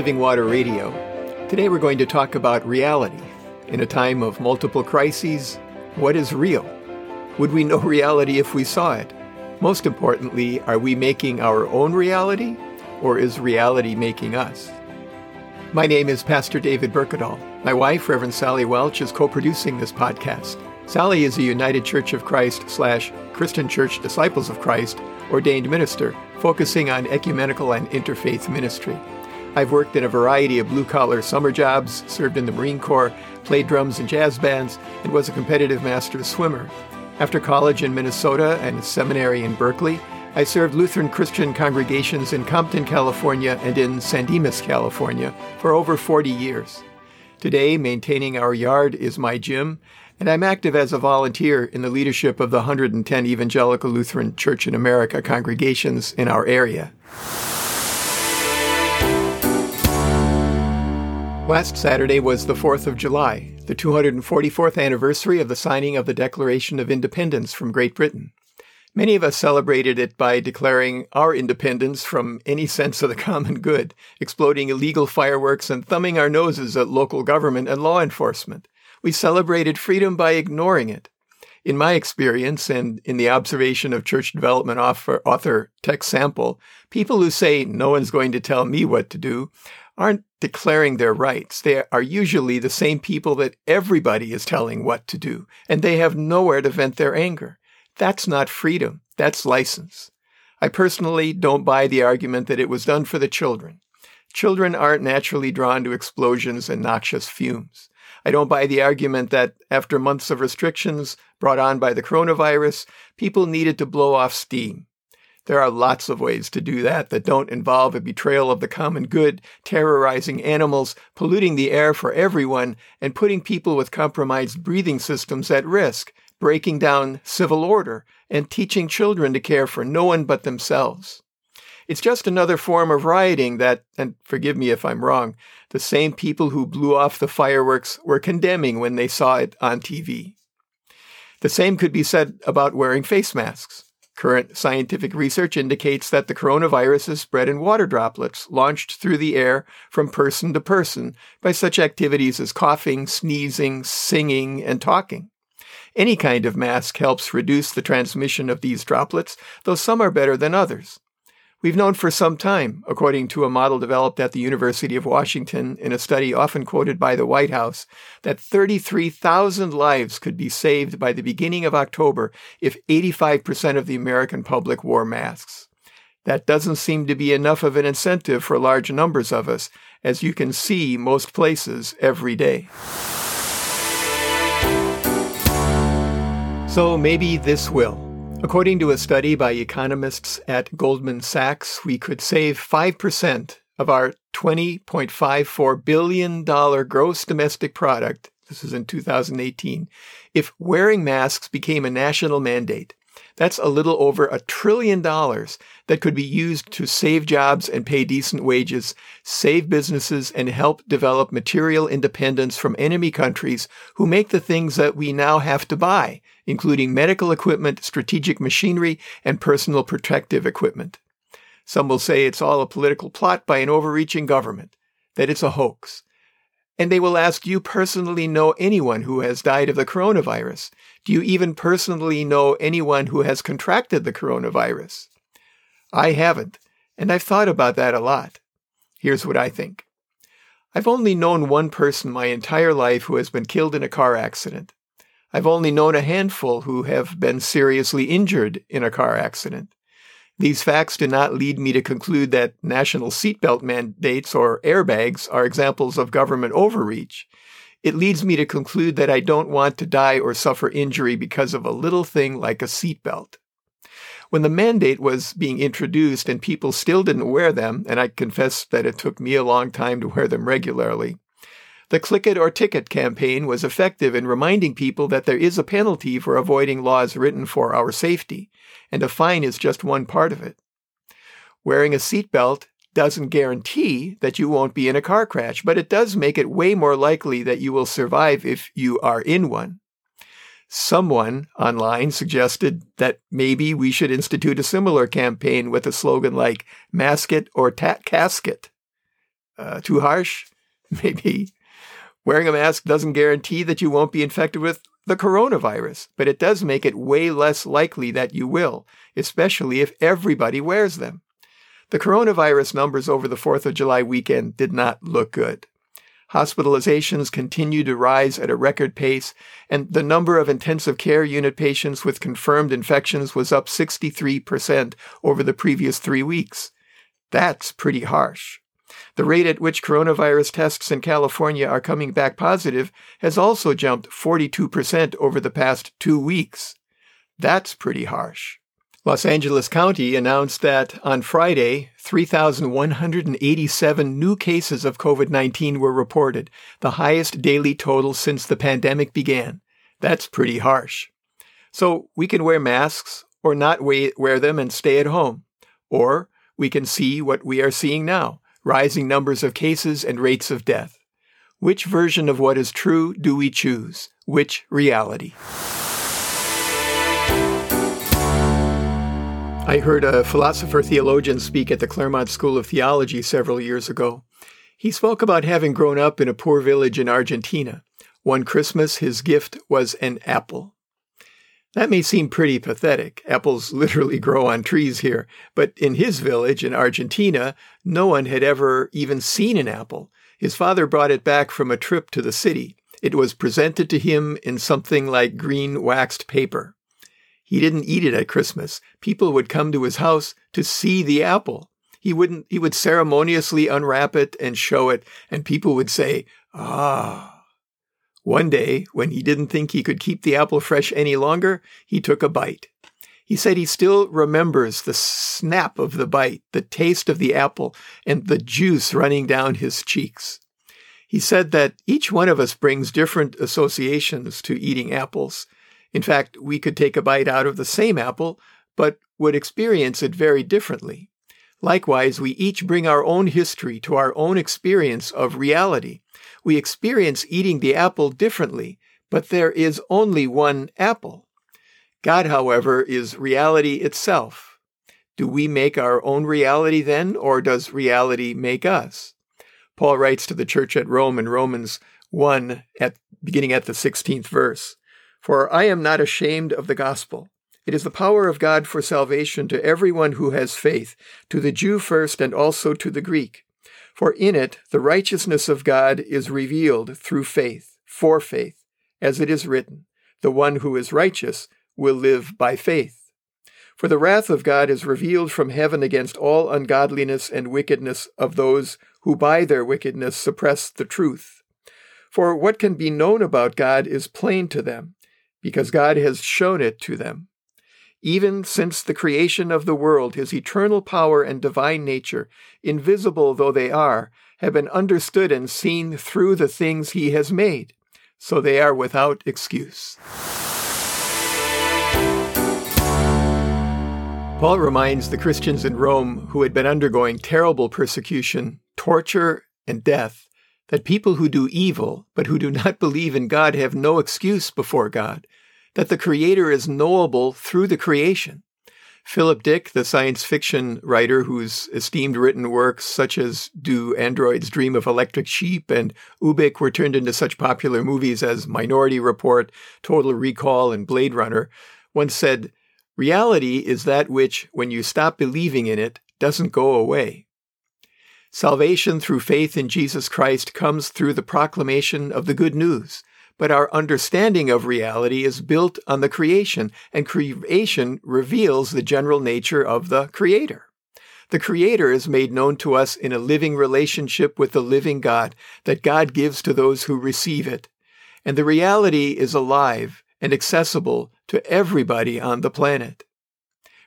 Living Water Radio. Today we're going to talk about reality. In a time of multiple crises, what is real? Would we know reality if we saw it? Most importantly, are we making our own reality, or is reality making us? My name is Pastor David Berkedal. My wife, Reverend Sally Welch, is co-producing this podcast. Sally is a United Church of Christ slash Christian Church Disciples of Christ ordained minister, focusing on ecumenical and interfaith ministry. I've worked in a variety of blue collar summer jobs, served in the Marine Corps, played drums in jazz bands, and was a competitive master swimmer. After college in Minnesota and seminary in Berkeley, I served Lutheran Christian congregations in Compton, California, and in San Dimas, California, for over 40 years. Today, maintaining our yard is my gym, and I'm active as a volunteer in the leadership of the 110 Evangelical Lutheran Church in America congregations in our area. Last Saturday was the 4th of July, the 244th anniversary of the signing of the Declaration of Independence from Great Britain. Many of us celebrated it by declaring our independence from any sense of the common good, exploding illegal fireworks and thumbing our noses at local government and law enforcement. We celebrated freedom by ignoring it. In my experience and in the observation of church development author Tex Sample, people who say no one's going to tell me what to do aren't declaring their rights. They are usually the same people that everybody is telling what to do, and they have nowhere to vent their anger. That's not freedom. That's license. I personally don't buy the argument that it was done for the children. Children aren't naturally drawn to explosions and noxious fumes. I don't buy the argument that after months of restrictions brought on by the coronavirus, people needed to blow off steam. There are lots of ways to do that that don't involve a betrayal of the common good, terrorizing animals, polluting the air for everyone, and putting people with compromised breathing systems at risk, breaking down civil order, and teaching children to care for no one but themselves. It's just another form of rioting that, and forgive me if I'm wrong, the same people who blew off the fireworks were condemning when they saw it on TV. The same could be said about wearing face masks. Current scientific research indicates that the coronavirus is spread in water droplets launched through the air from person to person by such activities as coughing, sneezing, singing, and talking. Any kind of mask helps reduce the transmission of these droplets, though some are better than others. We've known for some time, according to a model developed at the University of Washington in a study often quoted by the White House, that 33,000 lives could be saved by the beginning of October if 85% of the American public wore masks. That doesn't seem to be enough of an incentive for large numbers of us, as you can see most places every day. So maybe this will. According to a study by economists at Goldman Sachs, we could save 5% of our $20.54 billion gross domestic product, this is in 2018, if wearing masks became a national mandate. That's a little over a trillion dollars that could be used to save jobs and pay decent wages, save businesses, and help develop material independence from enemy countries who make the things that we now have to buy, including medical equipment, strategic machinery, and personal protective equipment. Some will say it's all a political plot by an overreaching government, that it's a hoax. And they will ask, Do you personally know anyone who has died of the coronavirus? Do you even personally know anyone who has contracted the coronavirus? I haven't, and I've thought about that a lot. Here's what I think. I've only known one person my entire life who has been killed in a car accident. I've only known a handful who have been seriously injured in a car accident. These facts do not lead me to conclude that national seatbelt mandates or airbags are examples of government overreach. It leads me to conclude that I don't want to die or suffer injury because of a little thing like a seatbelt. When the mandate was being introduced and people still didn't wear them, and I confess that it took me a long time to wear them regularly, the Click It or Ticket campaign was effective in reminding people that there is a penalty for avoiding laws written for our safety, and a fine is just one part of it. Wearing a seatbelt doesn't guarantee that you won't be in a car crash, but it does make it way more likely that you will survive if you are in one. Someone online suggested that maybe we should institute a similar campaign with a slogan like Mask it or ta- casket. uh, too harsh? Maybe. Wearing a mask doesn't guarantee that you won't be infected with the coronavirus, but it does make it way less likely that you will, especially if everybody wears them. The coronavirus numbers over the 4th of July weekend did not look good. Hospitalizations continue to rise at a record pace, and the number of intensive care unit patients with confirmed infections was up 63% over the previous three weeks. That's pretty harsh. The rate at which coronavirus tests in California are coming back positive has also jumped 42% over the past two weeks. That's pretty harsh. Los Angeles County announced that on Friday, 3,187 new cases of COVID 19 were reported, the highest daily total since the pandemic began. That's pretty harsh. So we can wear masks or not wear them and stay at home. Or we can see what we are seeing now rising numbers of cases and rates of death. Which version of what is true do we choose? Which reality? I heard a philosopher theologian speak at the Claremont School of Theology several years ago. He spoke about having grown up in a poor village in Argentina. One Christmas, his gift was an apple. That may seem pretty pathetic. Apples literally grow on trees here. But in his village in Argentina, no one had ever even seen an apple. His father brought it back from a trip to the city. It was presented to him in something like green waxed paper. He didn't eat it at Christmas. People would come to his house to see the apple. He wouldn't, he would ceremoniously unwrap it and show it, and people would say, Ah. One day, when he didn't think he could keep the apple fresh any longer, he took a bite. He said he still remembers the snap of the bite, the taste of the apple, and the juice running down his cheeks. He said that each one of us brings different associations to eating apples. In fact, we could take a bite out of the same apple, but would experience it very differently. Likewise, we each bring our own history to our own experience of reality. We experience eating the apple differently, but there is only one apple. God, however, is reality itself. Do we make our own reality then, or does reality make us? Paul writes to the church at Rome in Romans 1, at, beginning at the 16th verse. For I am not ashamed of the gospel. It is the power of God for salvation to everyone who has faith, to the Jew first and also to the Greek. For in it the righteousness of God is revealed through faith, for faith, as it is written, The one who is righteous will live by faith. For the wrath of God is revealed from heaven against all ungodliness and wickedness of those who by their wickedness suppress the truth. For what can be known about God is plain to them because God has shown it to them. Even since the creation of the world, his eternal power and divine nature, invisible though they are, have been understood and seen through the things he has made, so they are without excuse. Paul reminds the Christians in Rome who had been undergoing terrible persecution, torture, and death that people who do evil, but who do not believe in God, have no excuse before God, that the Creator is knowable through the creation. Philip Dick, the science fiction writer whose esteemed written works such as Do Androids Dream of Electric Sheep and Ubik were turned into such popular movies as Minority Report, Total Recall, and Blade Runner, once said, Reality is that which, when you stop believing in it, doesn't go away. Salvation through faith in Jesus Christ comes through the proclamation of the good news, but our understanding of reality is built on the creation, and creation reveals the general nature of the Creator. The Creator is made known to us in a living relationship with the living God that God gives to those who receive it. And the reality is alive and accessible to everybody on the planet.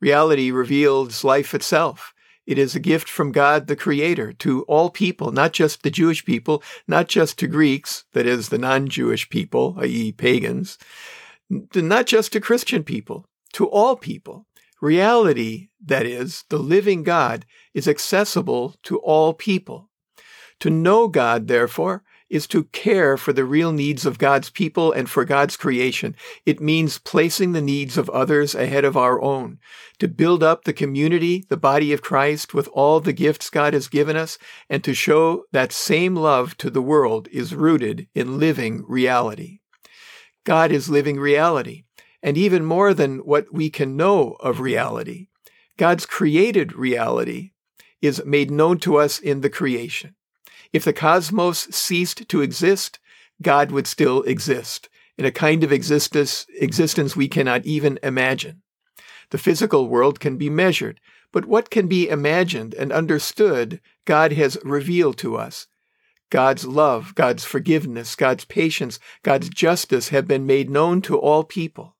Reality reveals life itself. It is a gift from God the Creator to all people, not just the Jewish people, not just to Greeks, that is, the non Jewish people, i.e., pagans, not just to Christian people, to all people. Reality, that is, the living God, is accessible to all people. To know God, therefore, is to care for the real needs of God's people and for God's creation. It means placing the needs of others ahead of our own, to build up the community, the body of Christ, with all the gifts God has given us, and to show that same love to the world is rooted in living reality. God is living reality, and even more than what we can know of reality. God's created reality is made known to us in the creation. If the cosmos ceased to exist, God would still exist in a kind of existence, existence we cannot even imagine. The physical world can be measured, but what can be imagined and understood, God has revealed to us. God's love, God's forgiveness, God's patience, God's justice have been made known to all people.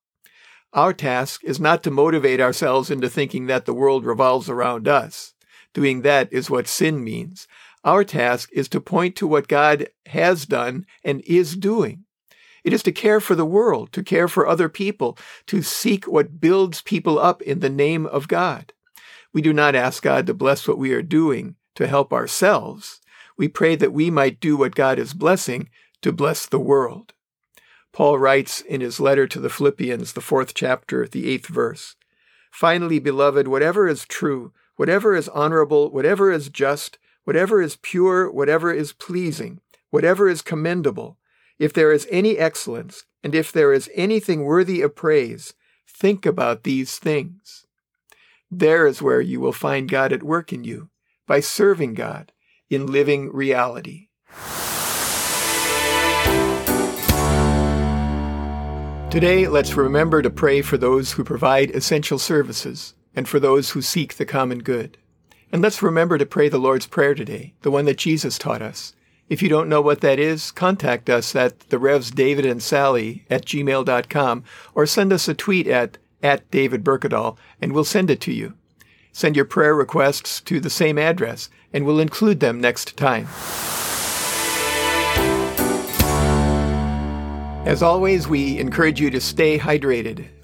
Our task is not to motivate ourselves into thinking that the world revolves around us. Doing that is what sin means. Our task is to point to what God has done and is doing. It is to care for the world, to care for other people, to seek what builds people up in the name of God. We do not ask God to bless what we are doing to help ourselves. We pray that we might do what God is blessing to bless the world. Paul writes in his letter to the Philippians, the fourth chapter, the eighth verse Finally, beloved, whatever is true, whatever is honorable, whatever is just, whatever is pure, whatever is pleasing, whatever is commendable, if there is any excellence, and if there is anything worthy of praise, think about these things. There is where you will find God at work in you, by serving God in living reality. Today, let's remember to pray for those who provide essential services and for those who seek the common good. And let's remember to pray the Lord's Prayer today, the one that Jesus taught us. If you don't know what that is, contact us at the Revs David and Sally at gmail.com or send us a tweet at, at David and we'll send it to you. Send your prayer requests to the same address and we'll include them next time. As always, we encourage you to stay hydrated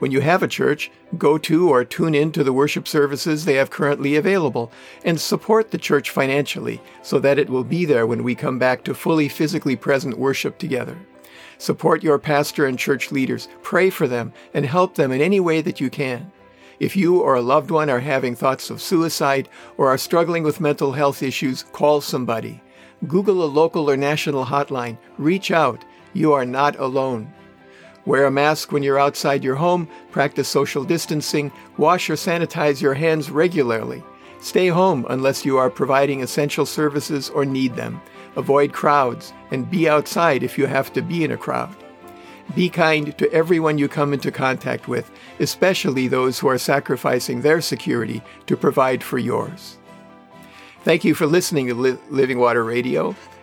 When you have a church, go to or tune in to the worship services they have currently available and support the church financially so that it will be there when we come back to fully physically present worship together. Support your pastor and church leaders, pray for them, and help them in any way that you can. If you or a loved one are having thoughts of suicide or are struggling with mental health issues, call somebody. Google a local or national hotline. Reach out. You are not alone. Wear a mask when you're outside your home, practice social distancing, wash or sanitize your hands regularly. Stay home unless you are providing essential services or need them. Avoid crowds and be outside if you have to be in a crowd. Be kind to everyone you come into contact with, especially those who are sacrificing their security to provide for yours. Thank you for listening to Living Water Radio.